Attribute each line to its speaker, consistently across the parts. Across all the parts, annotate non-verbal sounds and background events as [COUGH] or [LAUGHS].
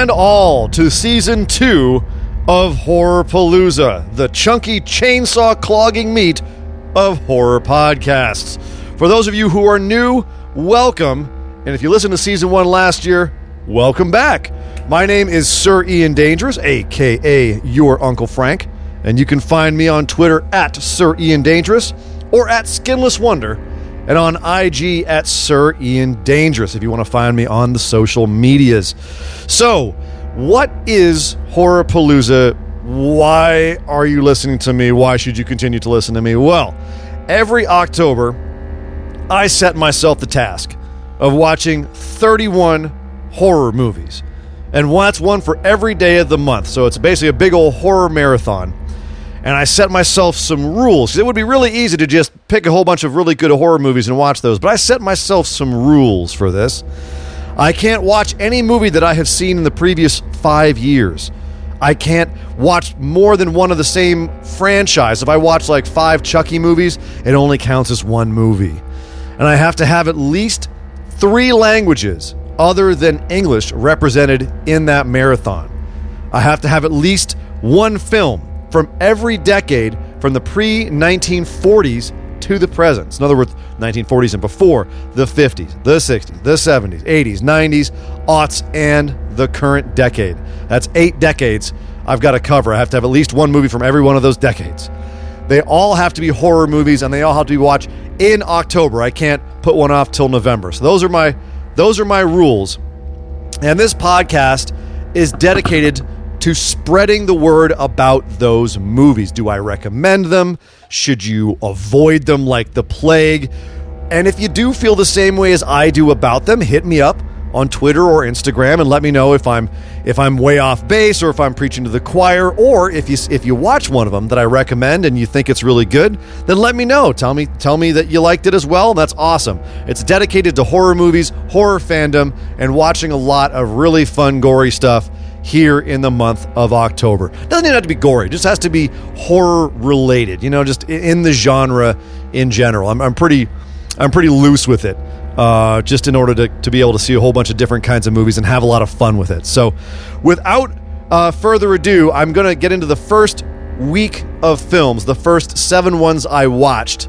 Speaker 1: And all, to season two of Horror Palooza, the chunky chainsaw clogging meat of horror podcasts. For those of you who are new, welcome. And if you listened to season one last year, welcome back. My name is Sir Ian Dangerous, aka your Uncle Frank, and you can find me on Twitter at Sir Ian Dangerous or at Skinless Wonder and on IG at Sir Ian Dangerous if you want to find me on the social medias. So, what is Horror Palooza? Why are you listening to me? Why should you continue to listen to me? Well, every October, I set myself the task of watching 31 horror movies. And that's one for every day of the month. So it's basically a big old horror marathon and I set myself some rules. It would be really easy to just pick a whole bunch of really good horror movies and watch those, but I set myself some rules for this. I can't watch any movie that I have seen in the previous five years. I can't watch more than one of the same franchise. If I watch like five Chucky movies, it only counts as one movie. And I have to have at least three languages other than English represented in that marathon. I have to have at least one film from every decade from the pre 1940s to the present. In other words, 1940s and before, the 50s, the 60s, the 70s, 80s, 90s, aughts, and the current decade. That's eight decades I've got to cover. I have to have at least one movie from every one of those decades. They all have to be horror movies and they all have to be watched in October. I can't put one off till November. So those are my those are my rules. And this podcast is dedicated to spreading the word about those movies. Do I recommend them? Should you avoid them like the plague? And if you do feel the same way as I do about them, hit me up on Twitter or Instagram and let me know if I'm if I'm way off base or if I'm preaching to the choir or if you if you watch one of them that I recommend and you think it's really good, then let me know. Tell me tell me that you liked it as well. That's awesome. It's dedicated to horror movies, horror fandom, and watching a lot of really fun gory stuff here in the month of October. Doesn't even have to be gory; just has to be horror related. You know, just in the genre in general. I'm, I'm pretty, I'm pretty loose with it. Uh, just in order to, to be able to see a whole bunch of different kinds of movies and have a lot of fun with it. So, without uh, further ado, I'm going to get into the first week of films, the first seven ones I watched.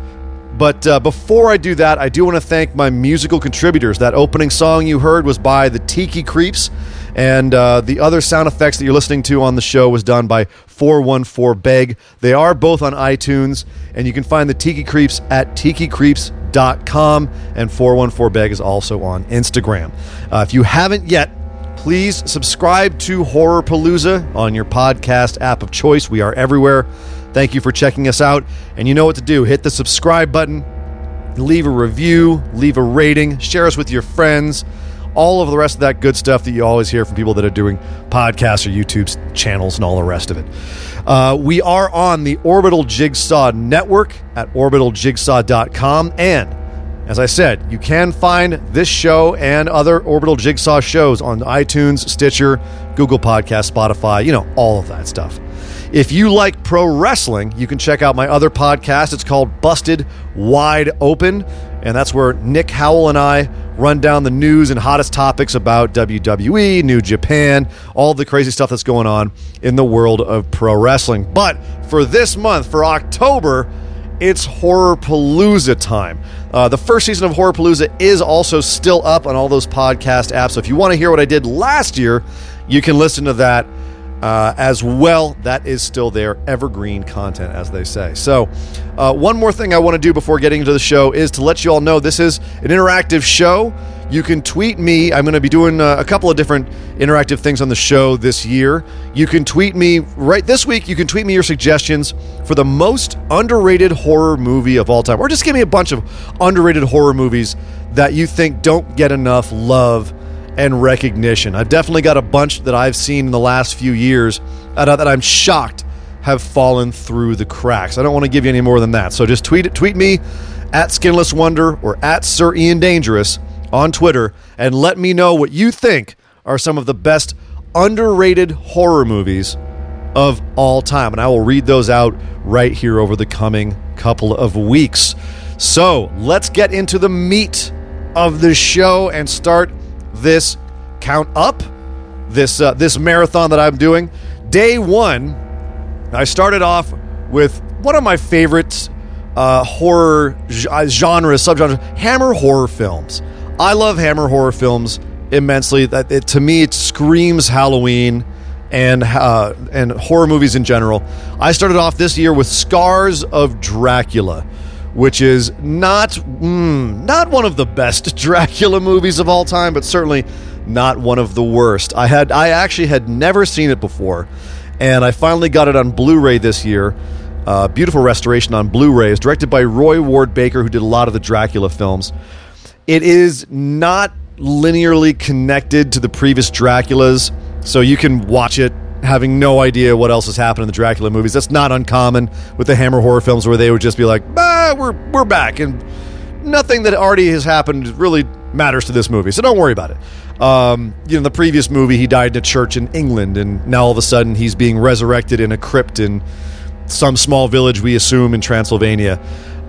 Speaker 1: But uh, before I do that, I do want to thank my musical contributors. That opening song you heard was by the Tiki Creeps. And uh, the other sound effects that you're listening to on the show was done by 414 Beg. They are both on iTunes, and you can find the Tiki Creeps at tikicreeps.com. And 414 Beg is also on Instagram. Uh, if you haven't yet, please subscribe to Horror Palooza on your podcast app of choice. We are everywhere. Thank you for checking us out. And you know what to do hit the subscribe button, leave a review, leave a rating, share us with your friends all of the rest of that good stuff that you always hear from people that are doing podcasts or YouTube channels and all the rest of it. Uh, we are on the Orbital Jigsaw Network at orbitaljigsaw.com. And as I said, you can find this show and other Orbital Jigsaw shows on iTunes, Stitcher, Google Podcast, Spotify, you know, all of that stuff. If you like pro wrestling, you can check out my other podcast. It's called Busted Wide Open, and that's where Nick Howell and I run down the news and hottest topics about WWE, New Japan, all the crazy stuff that's going on in the world of pro wrestling. But for this month, for October, it's Horror Palooza time. Uh, the first season of Horror Palooza is also still up on all those podcast apps. So if you want to hear what I did last year, you can listen to that uh, as well. That is still there, evergreen content, as they say. So, uh, one more thing I want to do before getting into the show is to let you all know this is an interactive show. You can tweet me. I'm going to be doing uh, a couple of different interactive things on the show this year. You can tweet me right this week. You can tweet me your suggestions for the most underrated horror movie of all time, or just give me a bunch of underrated horror movies that you think don't get enough love and recognition. I've definitely got a bunch that I've seen in the last few years uh, that I'm shocked have fallen through the cracks. I don't want to give you any more than that. So just tweet tweet me at Skinless Wonder or at Sir Ian Dangerous on Twitter and let me know what you think are some of the best underrated horror movies of all time. And I will read those out right here over the coming couple of weeks. So let's get into the meat of the show and start this count up this uh, this marathon that I'm doing. Day one, I started off with one of my favorites uh, horror uh, genre subgenre hammer horror films. I love hammer horror films immensely. That it, to me, it screams Halloween and uh, and horror movies in general. I started off this year with Scars of Dracula, which is not mm, not one of the best [LAUGHS] Dracula movies of all time, but certainly not one of the worst. I had I actually had never seen it before, and I finally got it on Blu-ray this year. Uh, beautiful restoration on Blu-ray. It's directed by Roy Ward Baker, who did a lot of the Dracula films. It is not linearly connected to the previous Draculas, so you can watch it having no idea what else has happened in the Dracula movies. That's not uncommon with the Hammer horror films, where they would just be like, "Bah, we're we're back," and nothing that already has happened really matters to this movie. So don't worry about it. Um, you know, the previous movie, he died in a church in England, and now all of a sudden he's being resurrected in a crypt in some small village we assume in Transylvania.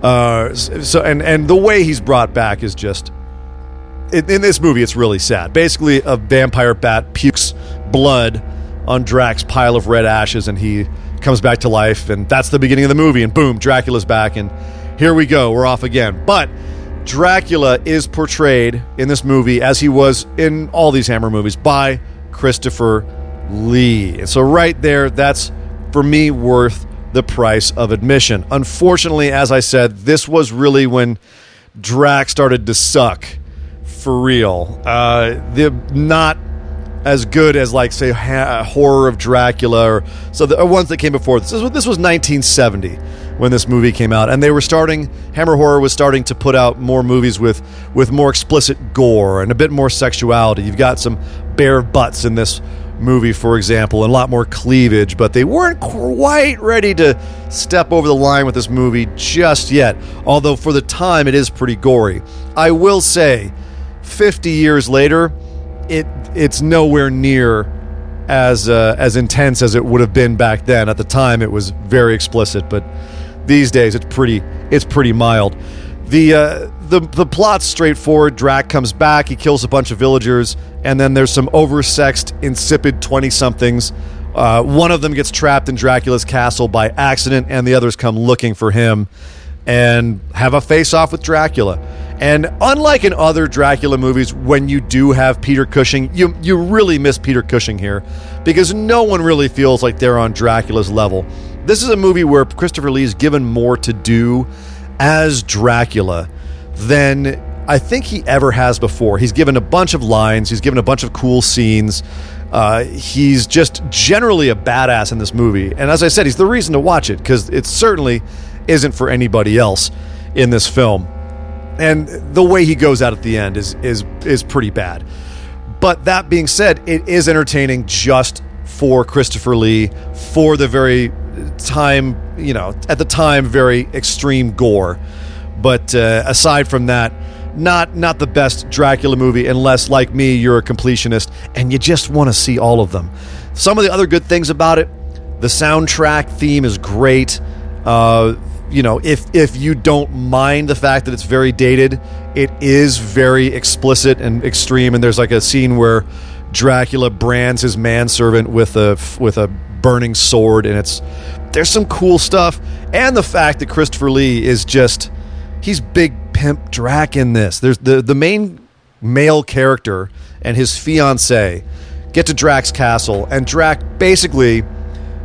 Speaker 1: Uh, so and and the way he's brought back is just in, in this movie it's really sad. Basically, a vampire bat pukes blood on Drax's pile of red ashes, and he comes back to life, and that's the beginning of the movie. And boom, Dracula's back, and here we go, we're off again. But Dracula is portrayed in this movie as he was in all these Hammer movies by Christopher Lee. And so right there, that's for me worth the price of admission. Unfortunately, as I said, this was really when Drax started to suck for real. Uh, the not as good as like say ha- uh, horror of Dracula or so the uh, ones that came before this. This was, this was 1970 when this movie came out, and they were starting. Hammer Horror was starting to put out more movies with with more explicit gore and a bit more sexuality. You've got some bare butts in this movie, for example, and a lot more cleavage, but they weren't quite ready to step over the line with this movie just yet. Although for the time it is pretty gory. I will say, 50 years later, it it's nowhere near as uh, as intense as it would have been back then. At the time, it was very explicit, but these days it's pretty it's pretty mild. The uh, the the plot's straightforward. Drac comes back, he kills a bunch of villagers, and then there's some oversexed, insipid twenty somethings. Uh, one of them gets trapped in Dracula's castle by accident, and the others come looking for him and have a face off with Dracula. And unlike in other Dracula movies, when you do have Peter Cushing, you you really miss Peter Cushing here because no one really feels like they're on Dracula's level. This is a movie where Christopher Lee is given more to do as Dracula than I think he ever has before. He's given a bunch of lines, he's given a bunch of cool scenes. Uh, he's just generally a badass in this movie. And as I said, he's the reason to watch it because it's certainly isn't for anybody else in this film. And the way he goes out at the end is is is pretty bad. But that being said, it is entertaining just for Christopher Lee for the very time, you know, at the time very extreme gore. But uh, aside from that, not not the best Dracula movie unless like me you're a completionist and you just want to see all of them. Some of the other good things about it, the soundtrack theme is great. Uh, you know, if if you don't mind the fact that it's very dated, it is very explicit and extreme. And there's like a scene where Dracula brands his manservant with a with a burning sword, and it's there's some cool stuff. And the fact that Christopher Lee is just he's big pimp Drac in this. There's the the main male character and his fiance get to Drac's castle, and Drac basically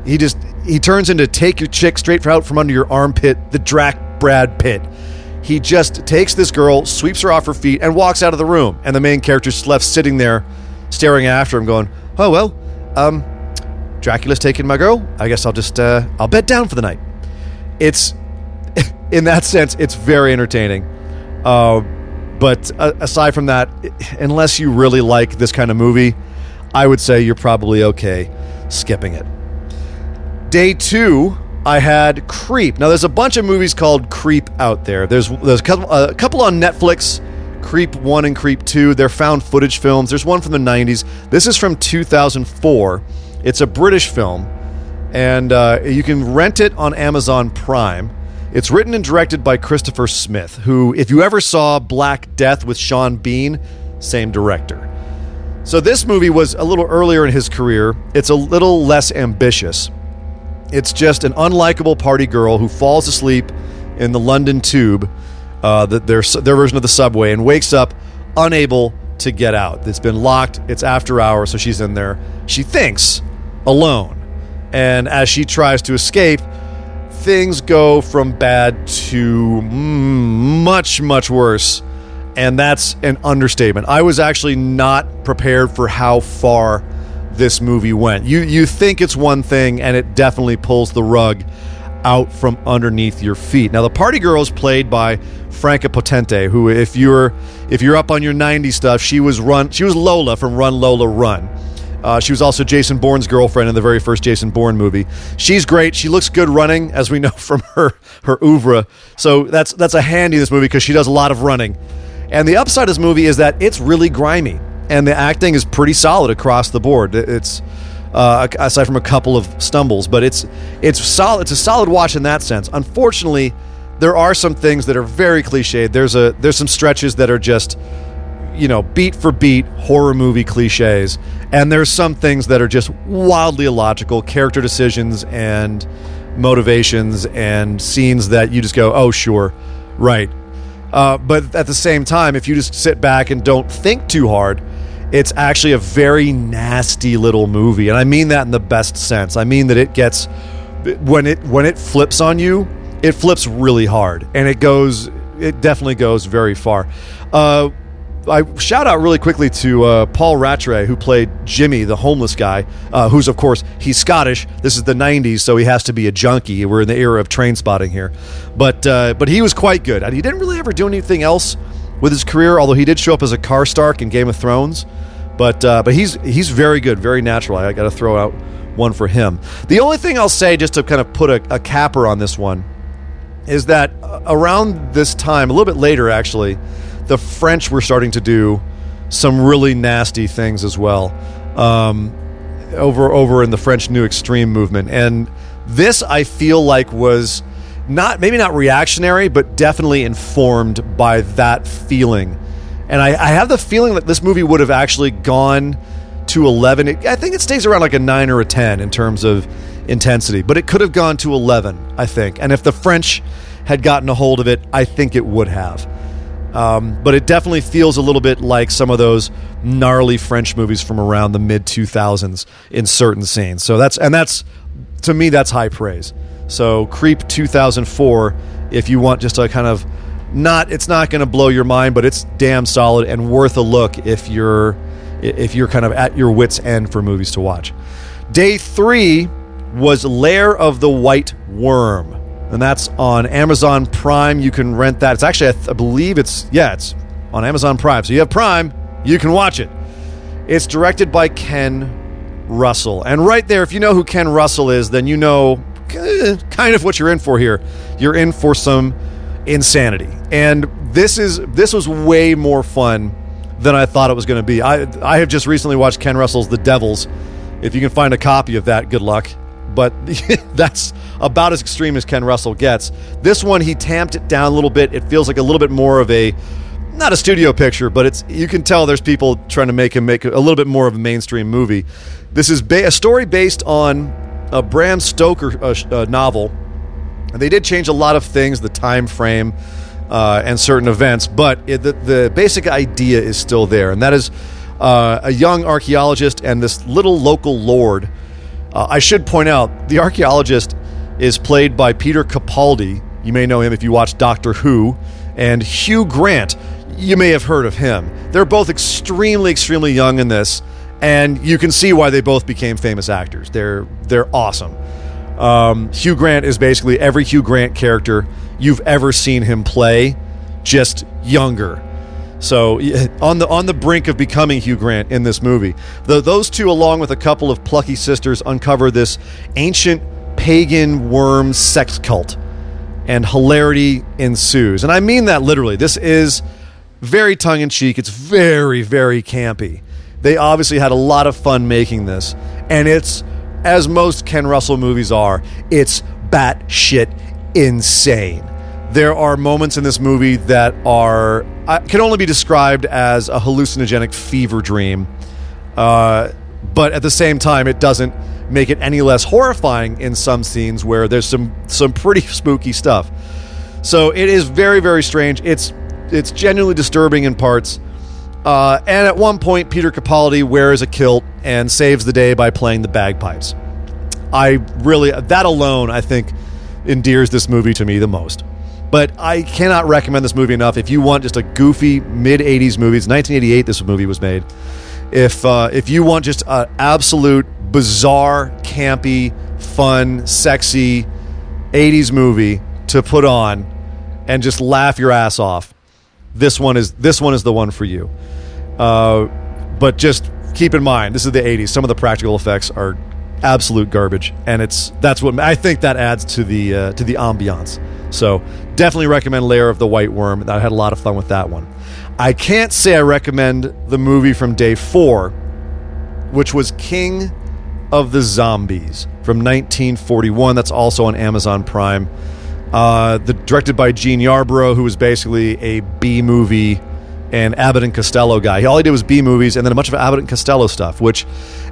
Speaker 1: he just he turns into take your chick straight out from under your armpit, the Drac Brad Pitt. He just takes this girl, sweeps her off her feet, and walks out of the room. And the main character's left sitting there, staring after him, going, "Oh well, um, Dracula's taking my girl. I guess I'll just uh, I'll bed down for the night." It's [LAUGHS] in that sense, it's very entertaining. Uh, but uh, aside from that, unless you really like this kind of movie, I would say you're probably okay skipping it. Day two, I had Creep. Now, there's a bunch of movies called Creep out there. There's there's a couple, a couple on Netflix. Creep 1 and Creep 2. They're found footage films. There's one from the 90s. This is from 2004. It's a British film, and uh, you can rent it on Amazon Prime. It's written and directed by Christopher Smith, who, if you ever saw Black Death with Sean Bean, same director. So this movie was a little earlier in his career. It's a little less ambitious. It's just an unlikable party girl who falls asleep in the London Tube, uh, the, their their version of the subway, and wakes up unable to get out. It's been locked. It's after hours, so she's in there. She thinks alone, and as she tries to escape, things go from bad to mm, much much worse and that's an understatement. I was actually not prepared for how far this movie went. You you think it's one thing, and it definitely pulls the rug out from underneath your feet. Now, the party girl is played by Franka Potente, who, if you're if you're up on your '90s stuff, she was run she was Lola from Run Lola Run. Uh, she was also Jason Bourne's girlfriend in the very first Jason Bourne movie. She's great. She looks good running, as we [LAUGHS] know from her her oeuvre. So that's that's a handy in this movie because she does a lot of running. And the upside of this movie is that it's really grimy, and the acting is pretty solid across the board. It's uh, aside from a couple of stumbles, but it's it's solid. It's a solid watch in that sense. Unfortunately, there are some things that are very cliched. There's a there's some stretches that are just you know beat for beat horror movie cliches, and there's some things that are just wildly illogical character decisions and motivations and scenes that you just go, oh sure, right uh, but at the same time, if you just sit back and don't think too hard, it's actually a very nasty little movie, and I mean that in the best sense. I mean that it gets when it when it flips on you, it flips really hard, and it goes. It definitely goes very far. Uh, I shout out really quickly to uh, Paul Rattray, who played Jimmy, the homeless guy, uh, who's of course he's Scottish. This is the '90s, so he has to be a junkie. We're in the era of Trainspotting here, but uh, but he was quite good, and he didn't really ever do anything else with his career. Although he did show up as a Karstark in Game of Thrones, but uh, but he's he's very good, very natural. I got to throw out one for him. The only thing I'll say, just to kind of put a, a capper on this one, is that uh, around this time, a little bit later, actually the French were starting to do some really nasty things as well um, over over in the French New Extreme movement, and this I feel like was not maybe not reactionary, but definitely informed by that feeling. And I, I have the feeling that this movie would have actually gone to 11. It, I think it stays around like a 9 or a 10 in terms of intensity, but it could have gone to 11, I think. And if the French had gotten a hold of it, I think it would have. Um, but it definitely feels a little bit like some of those gnarly French movies from around the mid 2000s in certain scenes. So that's and that's to me that's high praise. So Creep 2004, if you want just a kind of not it's not going to blow your mind, but it's damn solid and worth a look if you're if you're kind of at your wits end for movies to watch. Day three was Lair of the White Worm and that's on Amazon Prime. You can rent that. It's actually, I, th- I, believe it's, yeah, it's on Amazon Prime. So you have Prime, you can watch it. It's directed by Ken Russell. And right there, if you know who Ken Russell is, then you know Eh, kind of what you're in for here. You're in for some insanity. And this is this was way more fun than I thought it was going to be. I I have just recently watched Ken Russell's The Devils. If you can find a copy of that, good luck but [LAUGHS] that's about as extreme as Ken Russell gets. This one, he tamped it down a little bit. It feels like a little bit more of a not a studio picture, but it's you can tell there's people trying to make him make a little bit more of a mainstream movie. This is ba- a story based on a Bram Stoker uh, uh, novel, and they did change a lot of things, the time frame uh, and certain events, but it, the, the basic idea is still there, and that is uh, a young archaeologist and this little local lord uh, I should point out the archaeologist is played by Peter Capaldi. You may know him if you watch Doctor Who, and Hugh Grant. You may have heard of him. They're both extremely, extremely young in this, and you can see why they both became famous actors. They're they're awesome. Um, Hugh Grant is basically every Hugh Grant character you've ever seen him play, just younger so [LAUGHS] on the on the brink of becoming Hugh Grant in this movie, the, those two, along with a couple of plucky sisters, uncover this ancient pagan worm sex cult, and hilarity ensues. And I mean that literally. This is very tongue in cheek. It's very very campy. They obviously had a lot of fun making this, and it's as most Ken Russell movies are. It's batshit insane there are moments in this movie that are can only be described as a hallucinogenic fever dream. Uh, but at the same time, it doesn't make it any less horrifying in some scenes where there's some some pretty [LAUGHS] spooky stuff. So it is very very strange. It's it's genuinely disturbing in parts. Uh, and at one point, Peter Capaldi wears a kilt and saves the day by playing the bagpipes. I really that alone, I think, endears this movie to me the most. But I cannot recommend this movie enough. If you want just a goofy mid '80s movie, it's 1988. This movie was made. If uh, if you want just an absolute bizarre, campy, fun, sexy '80s movie to put on and just laugh your ass off, this one is this one is the one for you. Uh, but just keep in mind, this is the '80s. Some of the practical effects are absolute garbage, and it's that's what I think that adds to the uh, to the ambiance. So definitely recommend Lair of the White Worm. I had a lot of fun with that one. I can't say I recommend the movie from day four, which was King of the Zombies from 1941. That's also on Amazon Prime. Uh, the directed by Jean Yarbrough, who was basically a B movie and Abbott and Costello guy. All he did was B movies and then a bunch of Abbott and Costello stuff, which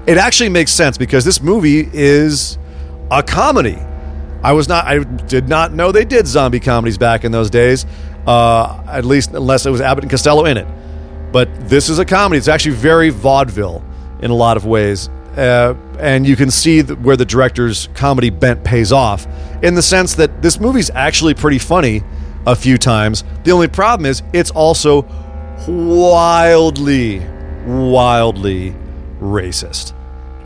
Speaker 1: it actually makes sense because this movie is a comedy. I was not, I did not know they did zombie comedies back in those days uh, at least unless it was Abbott and Costello in it. But this is a comedy. It's actually very vaudeville in a lot of ways. Uh, and you can see where the director's comedy bent pays off in the sense that this movie's actually pretty funny a few times. The only problem is it's also wildly, wildly racist.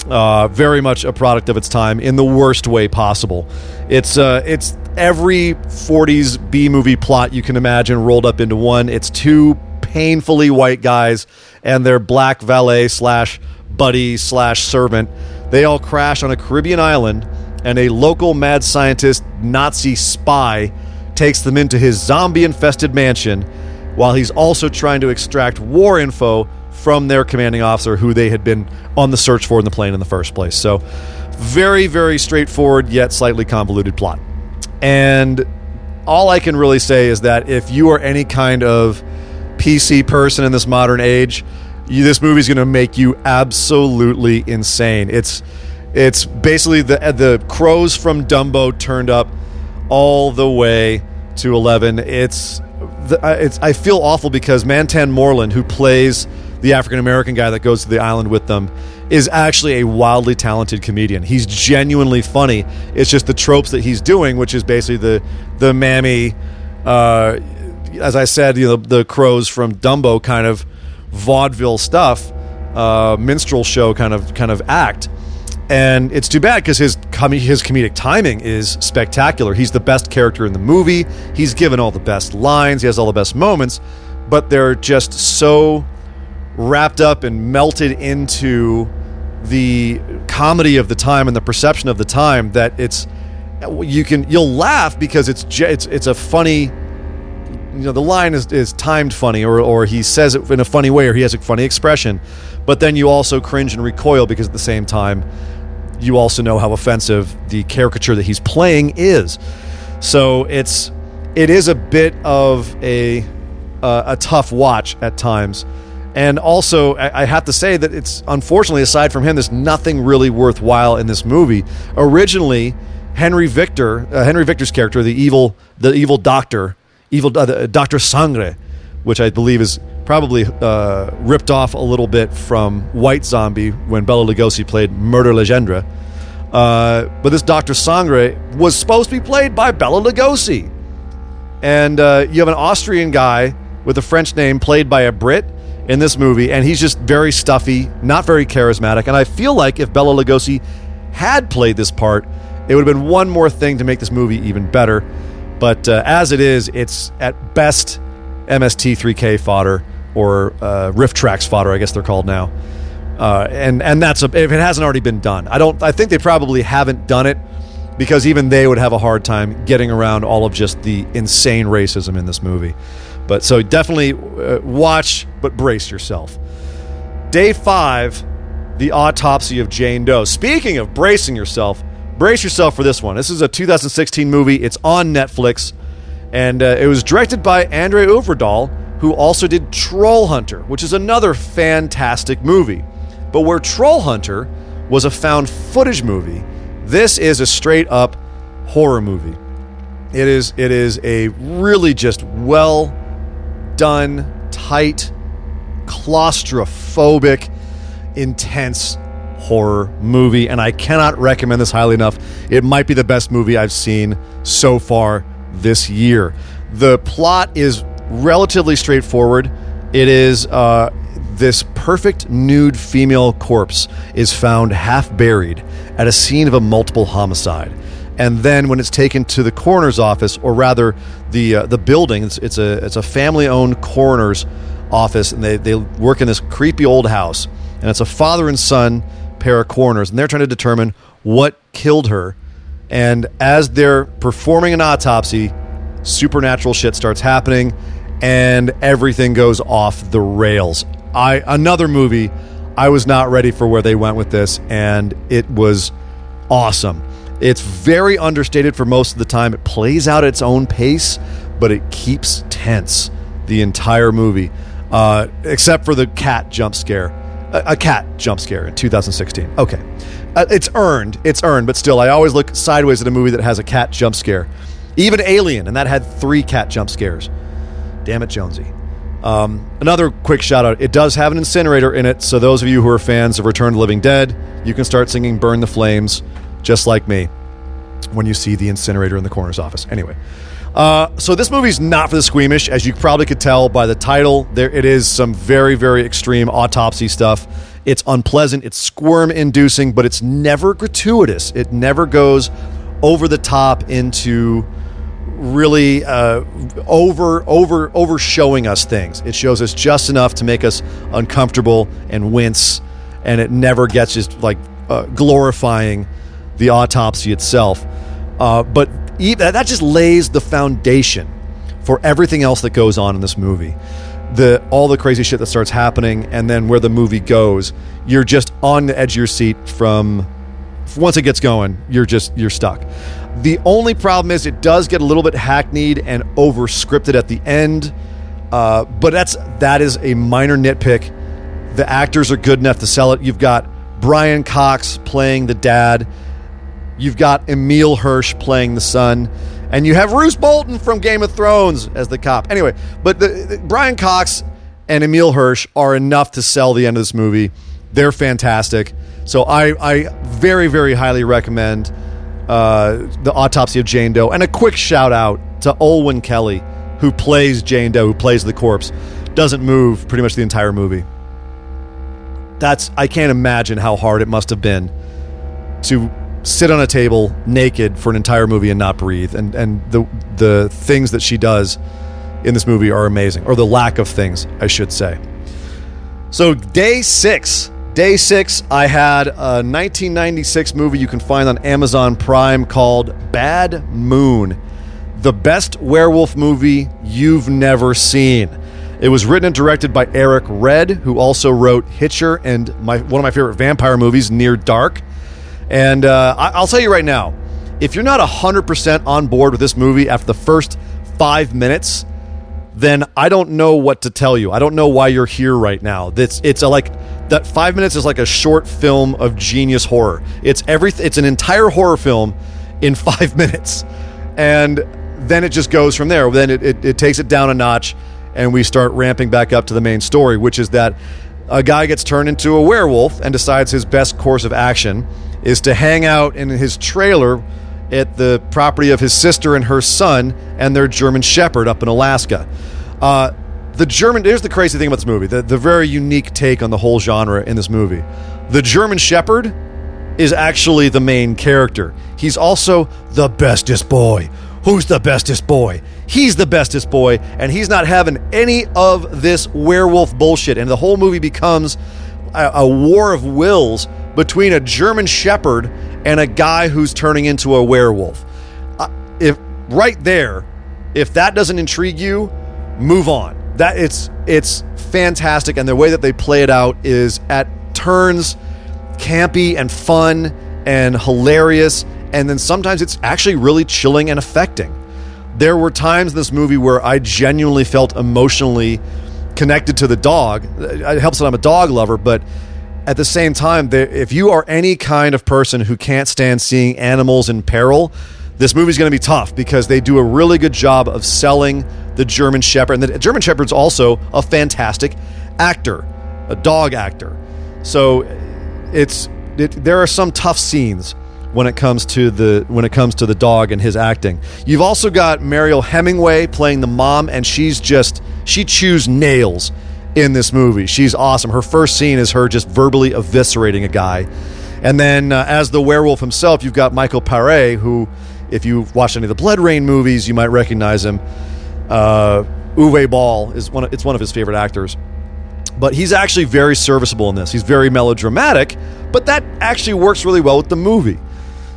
Speaker 1: Uh, very much a product of its time in the worst way possible. It's uh, it's every 40s B movie plot you can imagine rolled up into one. It's two painfully white guys and their black valet slash buddy slash servant. They all crash on a Caribbean island, and a local mad scientist Nazi spy takes them into his zombie infested mansion while he's also trying to extract war info from their commanding officer who they had been on the search for in the plane in the first place. So, very, very straightforward yet slightly convoluted plot. And all I can really say is that if you are any kind of PC person in this modern age, you, this movie's going to make you absolutely insane. It's it's basically the the crows from Dumbo turned up all the way to eleven. It's the, it's I feel awful because Mantan Moreland, who plays the African American guy that goes to the island with them, is actually a wildly talented comedian. He's genuinely funny. It's just the tropes that he's doing, which is basically the the mammy, uh, as I said, you know, the crows from Dumbo kind of vaudeville stuff, uh, minstrel show kind of kind of act. And it's too bad because his com- his comedic timing is spectacular. He's the best character in the movie. He's given all the best lines. He has all the best moments, but they're just so wrapped up and melted into the comedy of the time and the perception of the time that it's you can you'll laugh because it's it's it's a funny you know the line is, is timed funny or or he says it in a funny way or he has a funny expression but then you also cringe and recoil because at the same time you also know how offensive the caricature that he's playing is so it's it is a bit of a uh, a tough watch at times and also, I have to say that it's unfortunately, aside from him, there's nothing really worthwhile in this movie. Originally, Henry Victor, uh, Henry Victor's character, the evil, the evil doctor, evil uh, Doctor Sangre, which I believe is probably uh, ripped off a little bit from White Zombie when Bela Lugosi played Murder Legendre. Uh, but this Doctor Sangre was supposed to be played by Bela Lugosi, and uh, you have an Austrian guy with a French name played by a Brit in this movie, and he's just very stuffy, not very charismatic. And I feel like if Bela Lugosi had played this part, it would have been one more thing to make this movie even better. But uh, as it is, it's at best MST3K fodder or uh, RiffTrax fodder, I guess they're called now. Uh, and and that's a, if it hasn't already been done. I don't. I think they probably haven't done it because even they would have a hard time getting around all of just the insane racism in this movie. But so definitely uh, watch, but brace yourself. Day five, the autopsy of Jane Doe. Speaking of bracing yourself, brace yourself for this one. This is a 2016 movie. It's on Netflix, and uh, it was directed by Andre Øvredal, who also did Troll Hunter, which is another fantastic movie. But where Troll Hunter was a found footage movie, this is a straight up horror movie. It is it is a really just well done, tight, claustrophobic, intense horror movie, and I cannot recommend this highly enough. It might be the best movie I've seen so far this year. The plot is relatively straightforward. It is uh, this perfect nude female corpse is found half buried at a scene of a multiple homicide. And then when it's taken to the coroner's office, or rather the uh, the building, it's, it's a it's a family owned coroner's office, and they, they work in this creepy old house, and it's a father and son pair of coroners, and they're trying to determine what killed her. And as they're performing an autopsy, supernatural shit starts happening, and everything goes off the rails. I another movie. I was not ready for where they went with this, and it was awesome. It's very understated for most of the time. It plays out at its own pace, but it keeps tense the entire movie, uh, except for the cat jump scare. A, a cat jump scare in 2016. Okay. Uh, it's earned. It's earned, but still, I always look sideways at a movie that has a cat jump scare. Even Alien, and that had three cat jump scares. Damn it, Jonesy. Um, another quick shout out it does have an incinerator in it, so those of you who are fans of Return to Living Dead, you can start singing Burn the Flames, just like me, when you see the incinerator in the coroner's office. Anyway. Uh, so this movie's not for the squeamish, as you probably could tell by the title. There, it is some very, very extreme autopsy stuff. It's unpleasant, it's squirm-inducing, but it's never gratuitous. It never goes over the top into really uh, over over over showing us things. It shows us just enough to make us uncomfortable and wince, and it never gets just like uh, glorifying the autopsy itself. Uh, but that just lays the foundation for everything else that goes on in this movie. The all the crazy shit that starts happening, and then where the movie goes, you're just on the edge of your seat from once it gets going. You're just you're stuck. The only problem is it does get a little bit hackneyed and over scripted at the end, uh, but that's that is a minor nitpick. The actors are good enough to sell it. You've got Brian Cox playing the dad. You've got Emile Hirsch playing the son, and you have Roose Bolton from Game of Thrones as the cop. Anyway, but the, the, Brian Cox and Emile Hirsch are enough to sell the end of this movie. They're fantastic. So I, I very, very highly recommend uh, the autopsy of Jane Doe. And a quick shout out to Olwen Kelly, who plays Jane Doe, who plays the corpse, doesn't move pretty much the entire movie. That's I can't imagine how hard it must have been to sit on a table naked for an entire movie and not breathe. And and the the things that she does in this movie are amazing, or the lack of things, I should say. So day six Day six, I had a 1996 movie you can find on Amazon Prime called Bad Moon, the best werewolf movie you've never seen. It was written and directed by Eric Red, who also wrote Hitcher and my, one of my favorite vampire movies, Near Dark. And uh, I, I'll tell you right now, if you're not 100% on board with this movie after the first five minutes, then I don't know what to tell you. I don't know why you're here right now. It's it's a, like that five minutes is like a short film of genius horror. It's every it's an entire horror film in [LAUGHS] five minutes, and then it just goes from there. Then it, it, it takes it down a notch, and we start ramping back up to the main story, which is that a guy gets turned into a werewolf and decides his best course of action is to hang out in his trailer at the property of his sister and her son and their German Shepherd up in Alaska. Uh, the German, here's the crazy thing about this movie the, the very unique take on the whole genre in this movie. The German Shepherd is actually the main character. He's also the bestest boy. Who's the bestest boy? He's the bestest boy, and he's not having any of this werewolf bullshit. And the whole movie becomes a, a war of wills between a German Shepherd and a guy who's turning into a werewolf. Uh, if right there, if that doesn't intrigue you, move on that it's it's fantastic, and the way that they play it out is at turns campy and fun and hilarious, and then sometimes it's actually really chilling and affecting. There were times in this movie where I genuinely felt emotionally connected to the dog. It helps that I'm a dog lover, but at the same time, if you are any kind of person who can't stand seeing animals in peril, this movie's going to be tough because they do a really good job of selling the German Shepherd. And the German Shepherd's also a fantastic actor, a dog actor. So it's it, there are some tough scenes when it comes to the when it comes to the dog and his acting. You've also got Mariel Hemingway playing the mom, and she's just she chews nails in this movie. She's awesome. Her first scene is her just verbally eviscerating a guy, and then uh, as the werewolf himself, you've got Michael Paré, who, if you've watched any of the BloodRayne movies, you might recognize him. Uh, Uwe Boll is one. Of, it's one of his favorite actors but he's actually very serviceable in this. He's very melodramatic, but that actually works really well with the movie.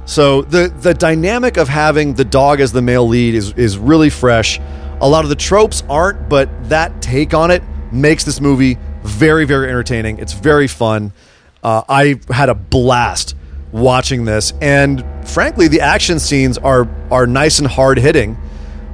Speaker 1: So the the dynamic of having the dog as the male lead is is really fresh. A lot of the tropes aren't, but that take on it makes this movie very very entertaining. It's very fun. Uh, I had a blast watching this, and frankly, the action scenes are are nice and hard hitting.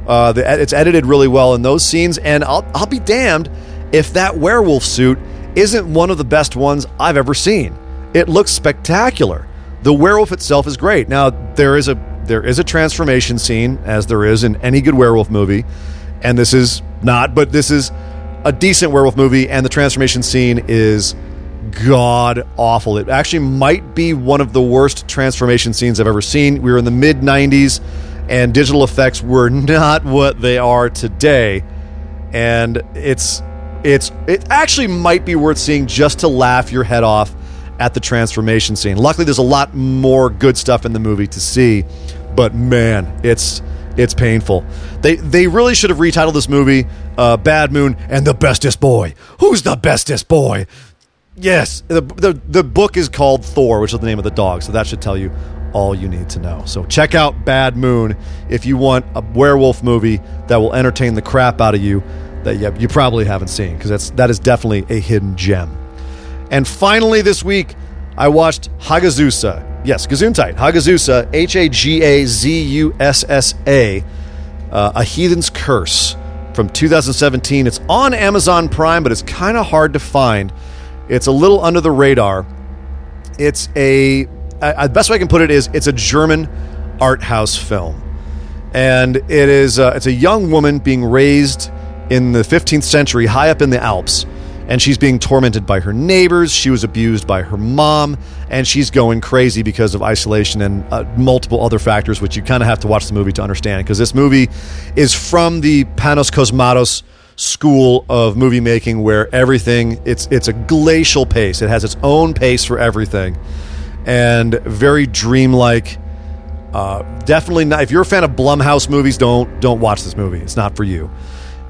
Speaker 1: Uh, it's edited really well in those scenes, and I'll I'll be damned if that werewolf suit isn't one of the best ones I've ever seen. It looks spectacular. The werewolf itself is great. Now there is a there is a transformation scene as there is in any good werewolf movie, and this is not, but this is a decent werewolf movie, and the transformation scene is god awful. It actually might be one of the worst transformation scenes I've ever seen. We were in the mid 90s and digital effects were [LAUGHS] not what they are today. And it's it's it actually might be worth seeing just to laugh your head off at the transformation scene. Luckily there's a lot more good stuff in the movie to see, but man, it's it's painful. They they really should have retitled this movie uh, Bad Moon and the Bestest Boy. Who's the bestest boy? Yes, the, the the book is called Thor, which is the name of the dog, so that should tell you all you need to know. So check out Bad Moon if you want a werewolf movie that will entertain the crap out of you that you, probably haven't seen because that's that is definitely a hidden gem. And finally, this week I watched Hagazussa. Yes, Gesundheit. Hagazussa, H A G A Z U S S A, uh, Heathen's Curse from 2017. It's on Amazon Prime, but it's kind of hard to find. It's a little under the radar. It's a, the best way I can put it is it's a German art house film. And it is, uh, it's a young woman being raised in the 15th century high up in the Alps and she's being tormented by her neighbors. She was abused by her mom, and she's going crazy because of isolation and uh, multiple other factors, which you kind of have to watch the movie to understand. Because this movie is from the Panos Cosmatos school of movie making, where everything it's it's a glacial pace. It has its own pace for everything, and very dreamlike. Uh, definitely not. If you're a fan of Blumhouse movies, don't don't watch this movie. It's not for you.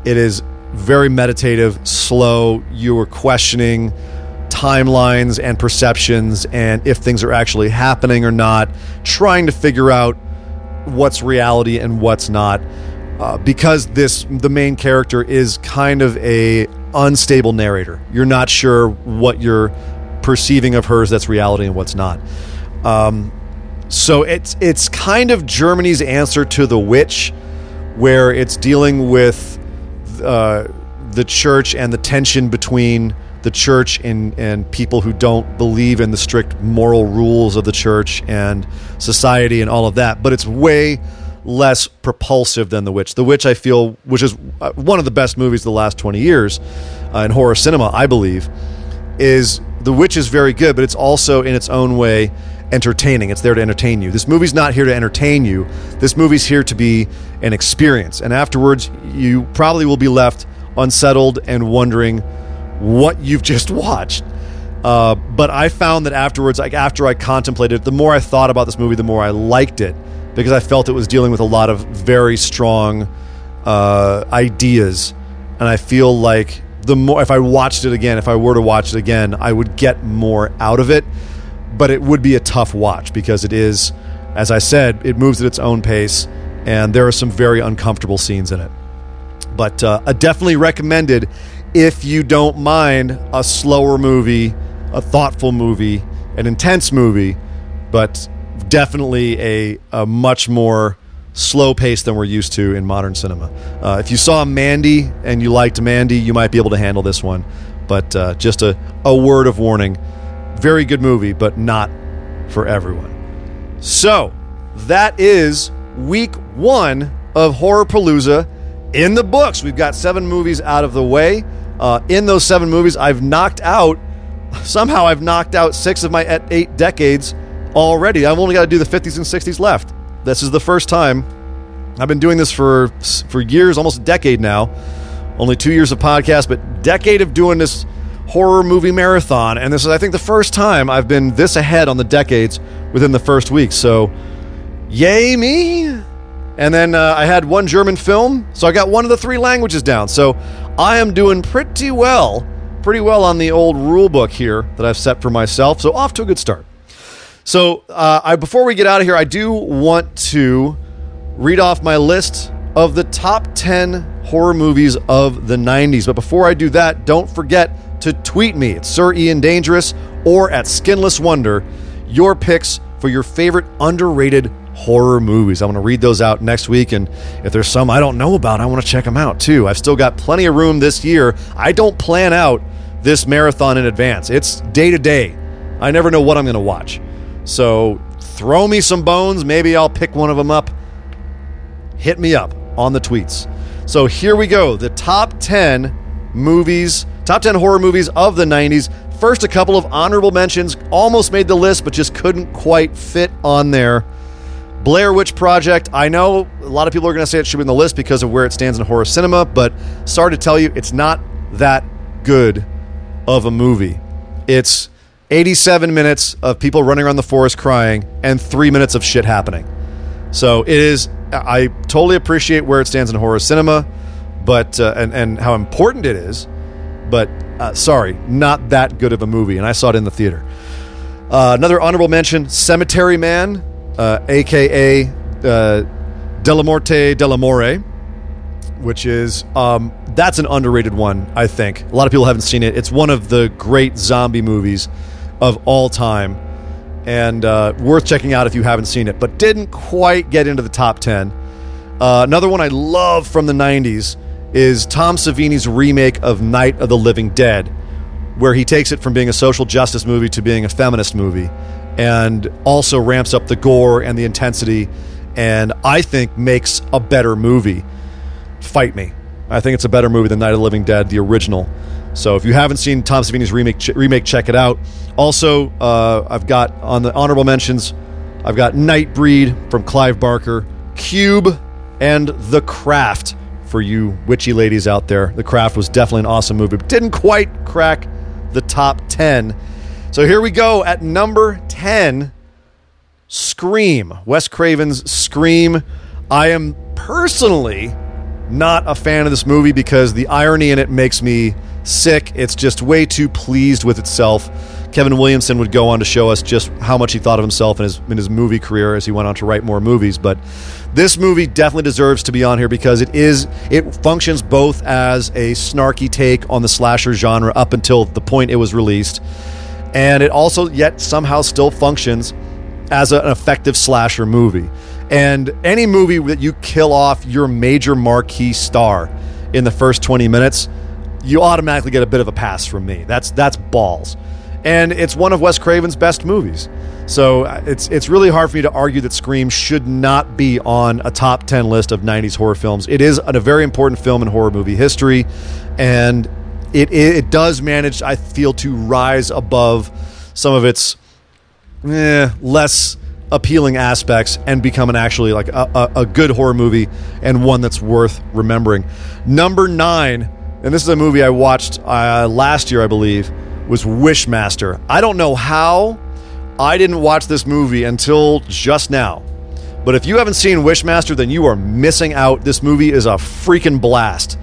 Speaker 1: It is very meditative, slow. You are questioning timelines and perceptions and if things are actually happening or not, trying to figure out what's reality and what's not. Uh, because this the main character is kind of a unstable narrator. You're not sure what you're perceiving of hers that's reality and what's not. Um, so it's it's kind of Germany's answer to The Witch, where it's dealing with uh, the church and the tension between the church and, and people who don't believe in the strict moral rules of the church and society and all of that. But it's way less propulsive than The Witch. The Witch, I feel, which is uh, one of the best movies of the last 20 years uh, in horror cinema, I believe, is The Witch is very good, but it's also in its own way entertaining. It's there to entertain you. This movie's not here to entertain you. This movie's here to be an experience. And afterwards, you probably will be left unsettled and wondering what you've [LAUGHS] just watched. Uh, but I found that afterwards, like after I contemplated the more I thought about this movie, the more I liked it because I felt it was dealing with a lot of very strong uh, ideas, and I feel like the more if I watched it again, if I were to watch it again, I would get more out of it. But it would be a tough watch because it is, as I said, it moves at its own pace, and there are some very uncomfortable scenes in it. But uh, definitely recommended if you don't mind a slower movie, a thoughtful movie, an intense movie, but definitely a, a much more slow pace than we're used to in modern cinema. Uh, if you saw Mandy and you liked Mandy, you might be able to handle this one. But uh, just a, a word of warning very good movie, but not for everyone. So, that is week one of Horror Palooza in the books. We've got seven movies out of the way. Uh, in those seven movies, I've knocked out, somehow, I've knocked out six of my eight decades already. I've only got to do the 50s and 60s left. This is the first time. I've been doing this for for years, almost a decade now. Only two years of podcast, but decade of doing this horror movie marathon. And this is, I think, the first time I've been this ahead on the decades within the first week. So, yay me! And then uh, I had one German film, so I got one of the three languages down. So I am doing pretty well, pretty well on the old rule book here that I've set for myself. So off to a good start. So uh, I, before we get out of here, I do want to read off my list of the top 10 horror movies of the 90s. But before I do that, don't forget to tweet me at Sir Ian Dangerous or at Skinless Wonder your picks for your favorite underrated horror movies. I'm going to read those out next week, and if there's some I don't know about, I want to check them out too. I've still got plenty of room this year. I don't plan out this marathon in advance, it's day to day. I never know what I'm going to watch. So throw me some bones. Maybe I'll pick one of them up. Hit me up on the tweets. So here we go the top 10 movies, top 10 horror movies of the 90s. First, a couple of honorable mentions almost made the list, but just couldn't quite fit on there. Blair Witch Project. I know a lot of people are going to say it should be in the list because of where it stands in horror cinema, but sorry to tell you, it's not that good of a movie. It's 87 minutes of people running around the forest crying and three minutes of shit happening. So it is. I totally appreciate where it stands in horror cinema, but uh, and and how important it is. But uh, sorry, not that good of a movie, and I saw it in the theater. Uh, another honorable mention: Cemetery Man uh, aka uh, Dellamorte Dellamore, which is um, that's an underrated one. I think a lot of people haven't seen it. It's one of the great zombie movies of all time, and uh, worth checking out if you haven't seen it. But didn't quite get into the top ten. Uh, another one I love from the '90s is Tom Savini's remake of Night of the Living Dead, where he takes it from being a social justice movie to being a feminist movie and also ramps up the gore and the intensity and I think makes a better movie. Fight me. I think it's a better movie than Night of the Living Dead, the original. So if you haven't seen Tom Savini's remake, ch- remake check it out. Also, uh, I've got on the honorable mentions, I've got Nightbreed from Clive Barker, Cube, and The Craft for you witchy ladies out there. The Craft was definitely an awesome movie, but didn't quite crack the top 10 so here we go at number 10 Scream. Wes Craven's Scream. I am personally not a fan of this movie because the irony in it makes me sick. It's just way too pleased with itself. Kevin Williamson would go on to show us just how much he thought of himself in his in his movie career as he went on to write more movies. But this movie definitely deserves to be on here because it is it functions both as a snarky take on the slasher genre up until the point it was released and it also yet somehow still functions as an effective slasher movie. And any movie that you kill off your major marquee star in the first 20 minutes, you automatically get a bit of a pass from me. That's that's balls. And it's one of Wes Craven's best movies. So uh, it's it's really hard for me to argue that Scream should not be on a top 10 list of 90s horror films. It is a very important film in horror movie history and it, it does manage, I feel, to rise above some of its eh, less appealing aspects and become an actually like a, a, a, good horror movie and one that's worth remembering. Number nine, and this is a movie I watched uh, last year, I believe, was Wishmaster. I don't know how I didn't watch this movie until just now. But if you haven't seen Wishmaster, then you are missing out. This movie is a freaking blast.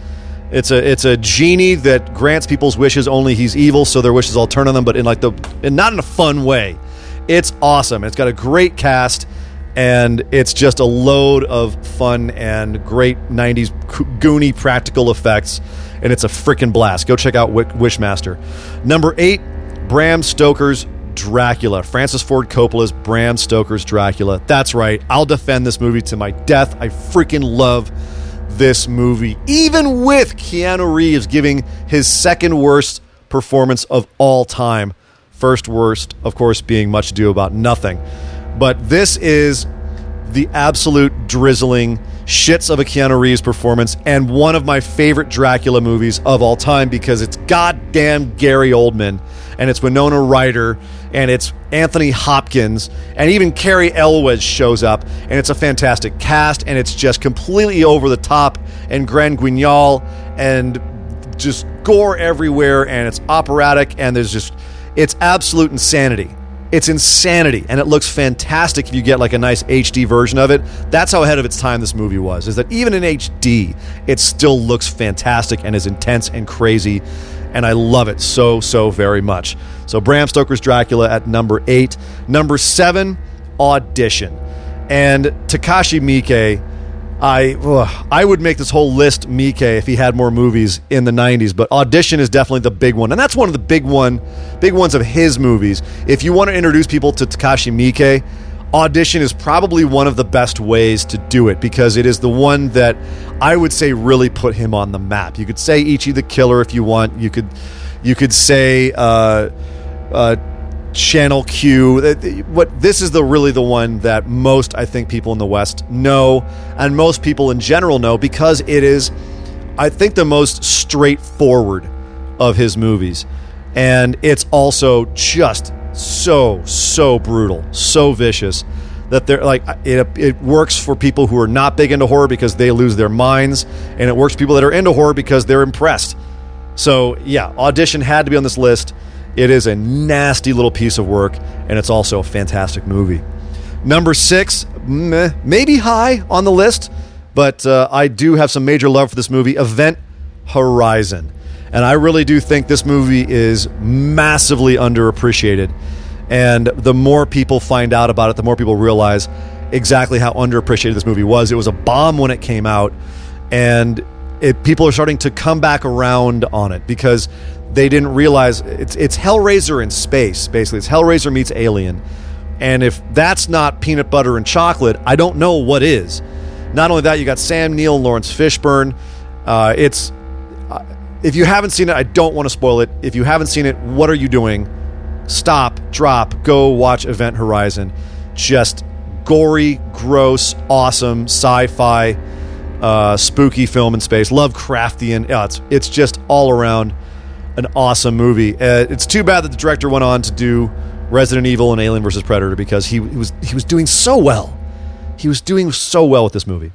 Speaker 1: It's a it's a genie that grants people's wishes. Only he's evil, so their wishes all turn on them, but in like the and not in a fun way. It's awesome. It's got a great cast, and it's just a load of fun and great '90s goony practical effects, and it's a freaking blast. Go check out Wishmaster. Number eight, Bram Stoker's Dracula. Francis Ford Coppola's Bram Stoker's Dracula. That's right. I'll defend this movie to my death. I freaking love this movie, even with Keanu Reeves giving his second worst performance of all time First worst, of course, being Much Ado About Nothing. But this is the absolute drizzling shits of a Keanu Reeves performance and one of my favorite Dracula movies of all time because it's goddamn Gary Oldman and it's Winona Ryder and it's Anthony Hopkins and even Cary Elwes shows up and it's a fantastic cast and it's just completely over the top and Grand Guignol and just gore everywhere and it's operatic and there's just it's absolute insanity. It's insanity, and it looks fantastic if you get like a nice HD version of it. That's how ahead of its time this movie was. Is that even in HD, it still looks fantastic and is intense and crazy, and I love it so so very much. So Bram Stoker's Dracula at number eight, number seven, Audition, and Takashi Miike I ugh, I would make this whole list Miike if he had more movies in the 90s, but Audition is definitely the big one. And that's one of the big one big ones of his movies. If you want to introduce people to Takashi Miike, Audition is probably one of the best ways to do it because it is the one that I would say really put him on the map. You could say Ichi the Killer if you want. You could you could say uh, uh, Channel Q. What this is the really the one that most I think people in the West know, and most people in general know because it is, I think, the most straightforward of his movies, and it's also just so so brutal, so vicious that they're like it, it works for people who are not big into horror because they lose their minds, and it works for people that are into horror because they're impressed. So yeah, audition had to be on this list. It is a nasty little piece of work, and it's also a fantastic movie. Number six, meh, maybe high on the list, but uh, I do have some major love for this movie, Event Horizon. And I really do think this movie is massively underappreciated. And the more people find out about it, the more people realize exactly how underappreciated this movie was. It was a bomb when it came out, and it, people are starting to come back around on it because they didn't realize it's it's Hellraiser in space. Basically, it's Hellraiser meets Alien, and if that's not peanut butter and chocolate, I don't know what is. Not only that, you got Sam Neill, Laurence Fishburne. Uh, it's uh, if you haven't seen it, I don't want to spoil it. If you haven't seen it, what are you doing? Stop, drop, go watch Event Horizon. Just gory, gross, awesome sci-fi, uh, spooky film in space, Lovecraftian. Yeah, it's it's just all around an awesome movie. Uh, it's too bad that the director went on to do Resident Evil and Alien vs Predator because he, he was he was doing so well. He was doing so well with this movie.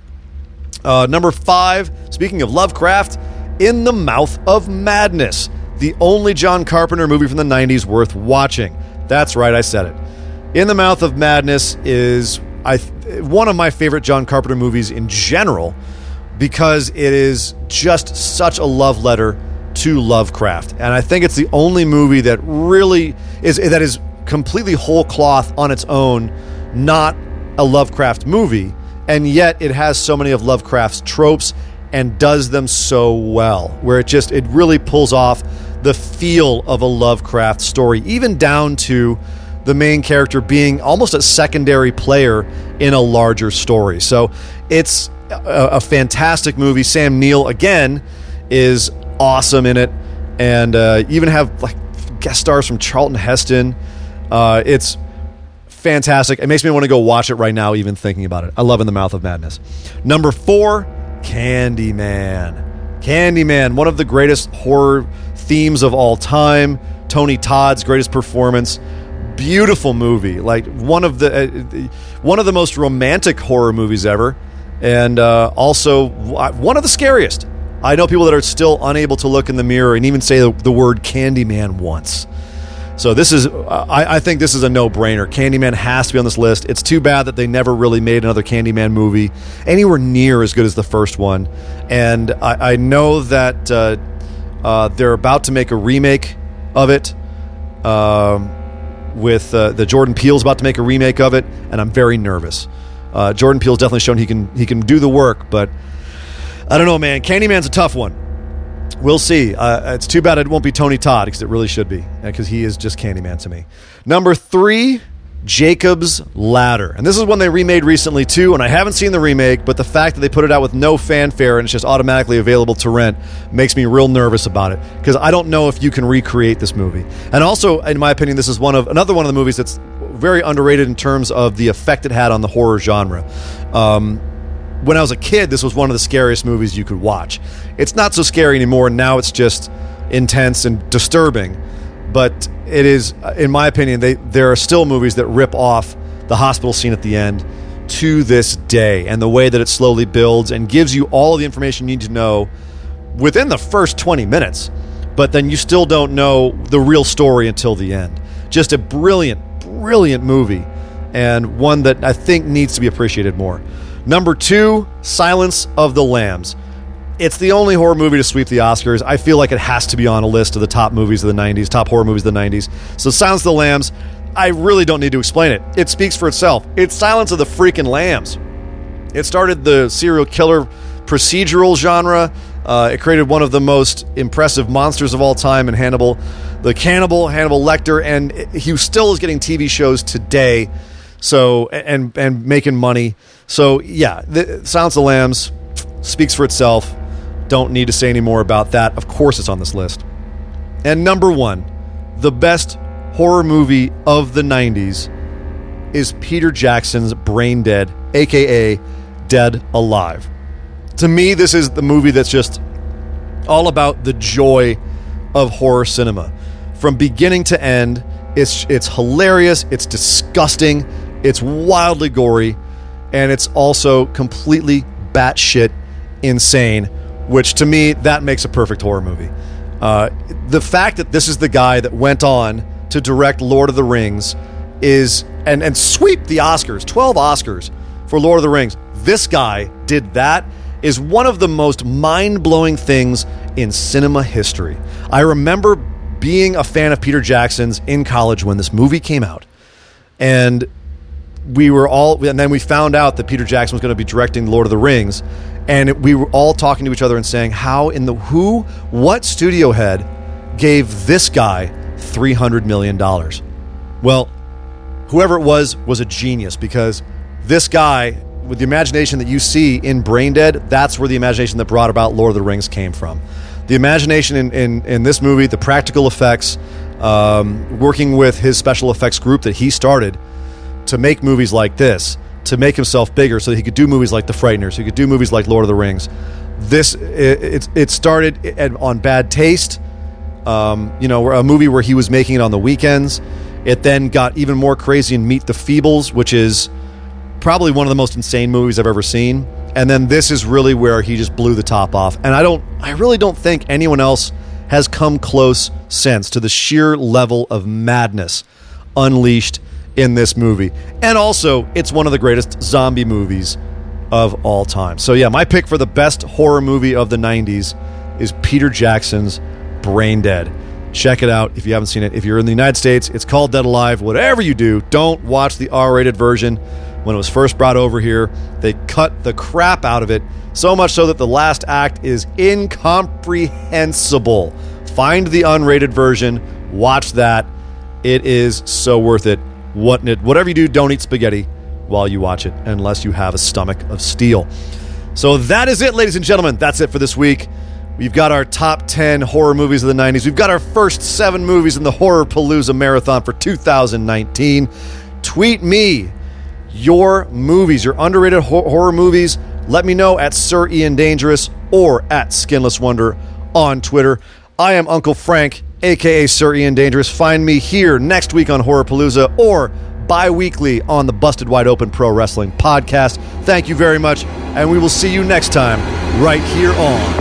Speaker 1: Uh, number five. Speaking of Lovecraft, In the Mouth of Madness, the only John Carpenter movie from the '90s worth watching. That's right, I said it. In the Mouth of Madness is I one of my favorite John Carpenter movies in general because it is just such a love letter to Lovecraft. And I think it's the only movie that really is that is completely whole cloth on its own, not a Lovecraft movie, and yet it has so many of Lovecraft's tropes and does them so well where it just it really pulls off the feel of a Lovecraft story even down to the main character being almost a secondary player in a larger story. So it's a, a fantastic movie. Sam Neill again is awesome in it, and uh, even have like guest stars from Charlton Heston. Uh, it's fantastic. It makes me want to go watch it right now, even thinking about it. I love In the Mouth of Madness. Number four, Candyman. Candyman, one of the greatest horror themes of all time. Tony Todd's greatest performance. Beautiful movie, like one of the uh, one of the most romantic horror movies ever, and uh, also one of the scariest. I know people that are still unable to look in the mirror and even say the, the word Candyman once. So this is, I, I, think this is a no-brainer. Candyman has to be on this list. It's too bad that they never really made another Candyman movie anywhere near as good as the first one. And I, I know that uh, uh, they're about to make a remake of it. Um, with uh, the Jordan Peele's about to make a remake of it, and I'm very nervous. Uh, Jordan Peele's definitely shown he can he can do the work, but I don't know, man. Candyman's a tough one. We'll see. Uh, it's too bad it won't be Tony Todd because it really should be because he is just Candyman to me. Number three, Jacob's Ladder. And this is one they remade recently too, and I haven't seen the remake, but the fact that they put it out with no fanfare and it's just automatically available to rent makes me real nervous about it because I don't know if you can recreate this movie. And also, in my opinion, this is one of another one of the movies that's very underrated in terms of the effect it had on the horror genre. Um, when I was a kid, this was one of the scariest movies you could watch. It's not so scary anymore. Now it's just intense and disturbing but it is, uh, in my opinion, they there are still movies that rip off the hospital scene at the end to this day, and the way that it slowly builds and gives you all the information you need to know within the first 20 minutes, but then you still don't know the real story until the end. Just a brilliant, brilliant movie, and one that I think needs to be appreciated more. Number two, Silence of the Lambs. It's the only horror movie to sweep the Oscars. I feel like it has to be on a list of the top movies of the 90s, top horror movies of the 90s. So, Silence of the Lambs, I really don't need to explain it. It speaks for itself. It's Silence of the freaking Lambs. It started the serial killer procedural genre. Uh, it created one of the most impressive monsters of all time in Hannibal, the cannibal Hannibal Lecter, and he still is getting TV shows today. So and and making money. So yeah, the, Silence of the Lambs speaks for itself. Don't need to say any more about that. Of course, it's on this list. And number one, the best horror movie of the 90s is Peter Jackson's Braindead, aka Dead Alive. To me, this is the movie that's just all about the joy of horror cinema. From beginning to end, it's it's hilarious, it's disgusting, it's wildly gory, and it's also completely batshit insane which to me that makes a perfect horror movie. Uh, the fact that this is the guy that went on to direct Lord of the Rings is and and sweep the Oscars, twelve Oscars for Lord of the Rings. This guy did that is one of the most mind blowing things in cinema history. I remember being a fan of Peter Jackson's in college when this movie came out, and we were all, and then we found out that Peter Jackson was going to be directing Lord of the Rings, and we were all talking to each other and saying, "How in the who, what studio head gave this guy three hundred million dollars?" Well, whoever it was was a genius because this guy, with the imagination that you see in Braindead, that's where the imagination that brought about Lord of the Rings came from. The imagination in in, in this movie, the practical effects, um, working with his special effects group that he started to make movies like this, to make himself bigger so that he could do movies like The Frighteners, he could do movies like Lord of the Rings. This it, it started on Bad Taste, um, you know, a movie where he was making it on the weekends. It then got even more crazy in Meet the Feebles, which is probably one of the most insane movies I've ever seen. And then this is really where he just blew the top off. And I don't, I really don't think anyone else has come close since to the sheer level of madness unleashed in this movie. And also, it's one of the greatest zombie movies of all time. So, yeah, my pick for the best horror movie of the 90s is Peter Jackson's Braindead. Check it out if you haven't seen it. If you're in the United States, it's called Dead Alive. Whatever you do, don't watch the R rated version. When it was first brought over here, they cut the crap out of it, so much so that the last act is incomprehensible. Find the unrated version, watch that. It is so worth it what, whatever you do, don't eat spaghetti while you watch it unless you have a stomach of steel. So that is it, ladies and gentlemen. That's it for this week. We've got our top 10 horror movies of the 90s. We've got our first seven movies in the Horror Palooza Marathon for 2019. Tweet me your movies, your underrated horror movies. Let me know at Sir Ian Dangerous or at Skinless Wonder on Twitter. I am Uncle Frank aka Sir Ian Dangerous. Find me here next week on Horror Palooza or bi weekly on the Busted Wide Open Pro Wrestling Podcast. Thank you very much, and we will see you next time right here on